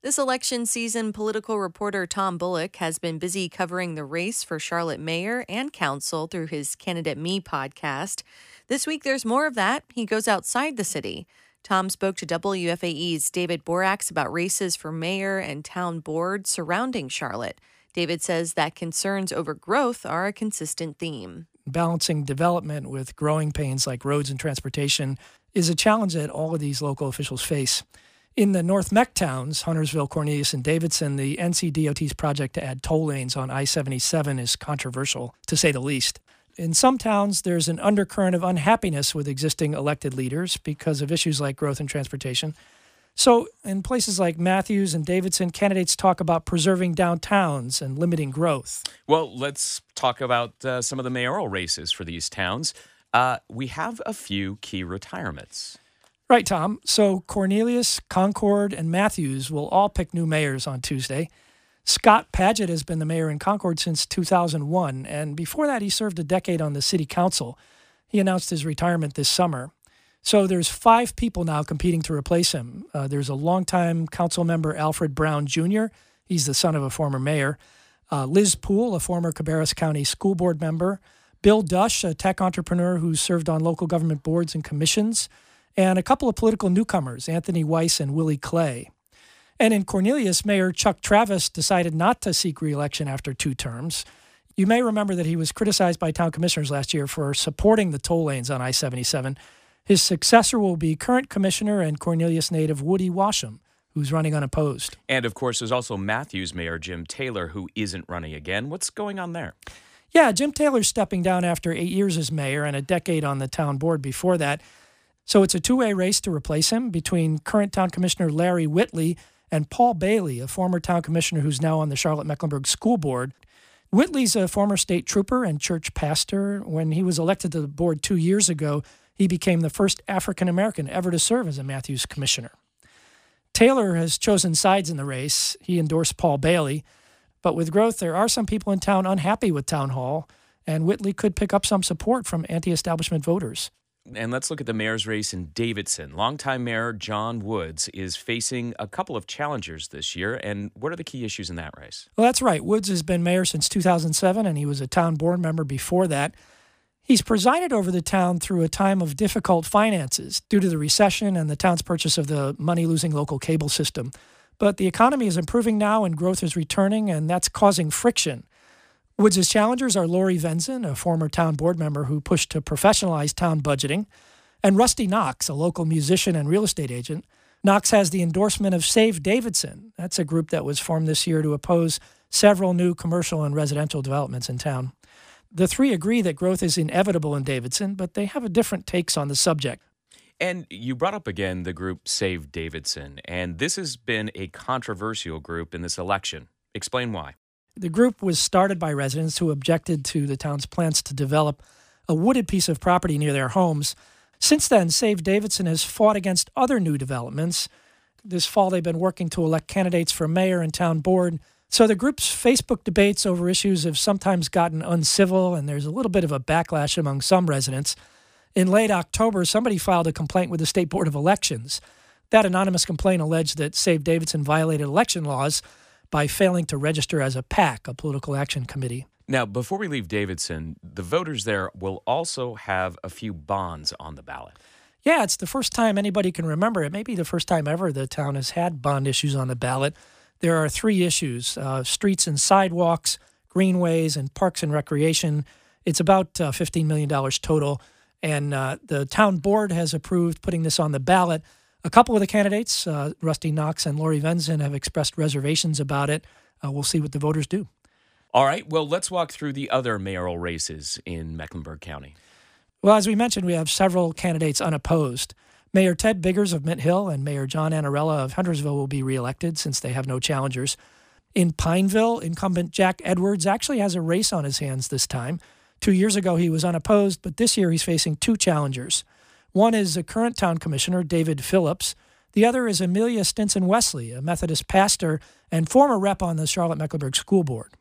This election season, political reporter Tom Bullock has been busy covering the race for Charlotte mayor and council through his Candidate Me podcast. This week, there's more of that. He goes outside the city. Tom spoke to WFAE's David Boraks about races for mayor and town board surrounding Charlotte. David says that concerns over growth are a consistent theme. Balancing development with growing pains like roads and transportation is a challenge that all of these local officials face. In the North Meck towns, Huntersville, Cornelius, and Davidson, the NCDOT's project to add toll lanes on I 77 is controversial, to say the least. In some towns, there's an undercurrent of unhappiness with existing elected leaders because of issues like growth and transportation. So, in places like Matthews and Davidson, candidates talk about preserving downtowns and limiting growth. Well, let's talk about uh, some of the mayoral races for these towns. Uh, we have a few key retirements. Right, Tom. So Cornelius, Concord, and Matthews will all pick new mayors on Tuesday. Scott Padgett has been the mayor in Concord since 2001, and before that, he served a decade on the city council. He announced his retirement this summer. So there's five people now competing to replace him. Uh, there's a longtime council member, Alfred Brown Jr., he's the son of a former mayor. Uh, Liz Poole, a former Cabarrus County school board member. Bill Dusch, a tech entrepreneur who served on local government boards and commissions and a couple of political newcomers, Anthony Weiss and Willie Clay. And in Cornelius, Mayor Chuck Travis decided not to seek reelection after two terms. You may remember that he was criticized by town commissioners last year for supporting the toll lanes on I 77. His successor will be current commissioner and Cornelius native Woody Washam, who's running unopposed. And of course, there's also Matthews Mayor Jim Taylor, who isn't running again. What's going on there? Yeah, Jim Taylor's stepping down after eight years as mayor and a decade on the town board before that. So it's a two way race to replace him between current town commissioner Larry Whitley and Paul Bailey, a former town commissioner who's now on the Charlotte Mecklenburg School Board. Whitley's a former state trooper and church pastor. When he was elected to the board two years ago, he became the first African American ever to serve as a Matthews commissioner. Taylor has chosen sides in the race. He endorsed Paul Bailey. But with growth, there are some people in town unhappy with Town Hall, and Whitley could pick up some support from anti establishment voters. And let's look at the mayor's race in Davidson. Longtime mayor John Woods is facing a couple of challengers this year. And what are the key issues in that race? Well, that's right. Woods has been mayor since 2007, and he was a town board member before that. He's presided over the town through a time of difficult finances due to the recession and the town's purchase of the money losing local cable system. But the economy is improving now and growth is returning, and that's causing friction. Woods' challengers are Lori Venzen, a former town board member who pushed to professionalize town budgeting, and Rusty Knox, a local musician and real estate agent. Knox has the endorsement of Save Davidson. That's a group that was formed this year to oppose several new commercial and residential developments in town. The three agree that growth is inevitable in Davidson, but they have different takes on the subject. And you brought up again the group Save Davidson, and this has been a controversial group in this election. Explain why. The group was started by residents who objected to the town's plans to develop a wooded piece of property near their homes. Since then, Save Davidson has fought against other new developments. This fall, they've been working to elect candidates for mayor and town board. So the group's Facebook debates over issues have sometimes gotten uncivil, and there's a little bit of a backlash among some residents. In late October, somebody filed a complaint with the State Board of Elections. That anonymous complaint alleged that Save Davidson violated election laws by failing to register as a PAC, a political action committee. Now, before we leave Davidson, the voters there will also have a few bonds on the ballot. Yeah, it's the first time anybody can remember. It may be the first time ever the town has had bond issues on the ballot. There are three issues uh, streets and sidewalks, greenways, and parks and recreation. It's about uh, $15 million total. And uh, the town board has approved putting this on the ballot. A couple of the candidates, uh, Rusty Knox and Lori Venzen, have expressed reservations about it. Uh, we'll see what the voters do. All right. Well, let's walk through the other mayoral races in Mecklenburg County. Well, as we mentioned, we have several candidates unopposed. Mayor Ted Biggers of Mint Hill and Mayor John Aneralla of Huntersville will be reelected since they have no challengers. In Pineville, incumbent Jack Edwards actually has a race on his hands this time. Two years ago, he was unopposed, but this year he's facing two challengers. One is a current town commissioner, David Phillips. The other is Amelia Stinson Wesley, a Methodist pastor and former rep on the Charlotte Mecklenburg School Board.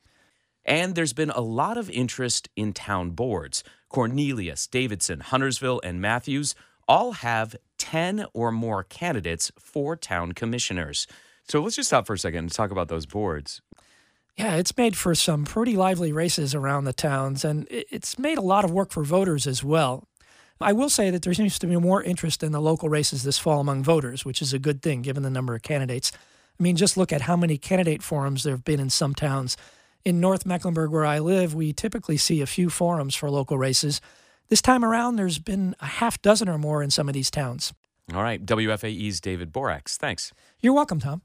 And there's been a lot of interest in town boards. Cornelius, Davidson, Huntersville, and Matthews all have 10 or more candidates for town commissioners. So let's just stop for a second and talk about those boards. Yeah, it's made for some pretty lively races around the towns, and it's made a lot of work for voters as well. I will say that there seems to be more interest in the local races this fall among voters, which is a good thing given the number of candidates. I mean, just look at how many candidate forums there have been in some towns. In North Mecklenburg, where I live, we typically see a few forums for local races. This time around, there's been a half dozen or more in some of these towns. All right. WFAE's David Boraks. Thanks. You're welcome, Tom.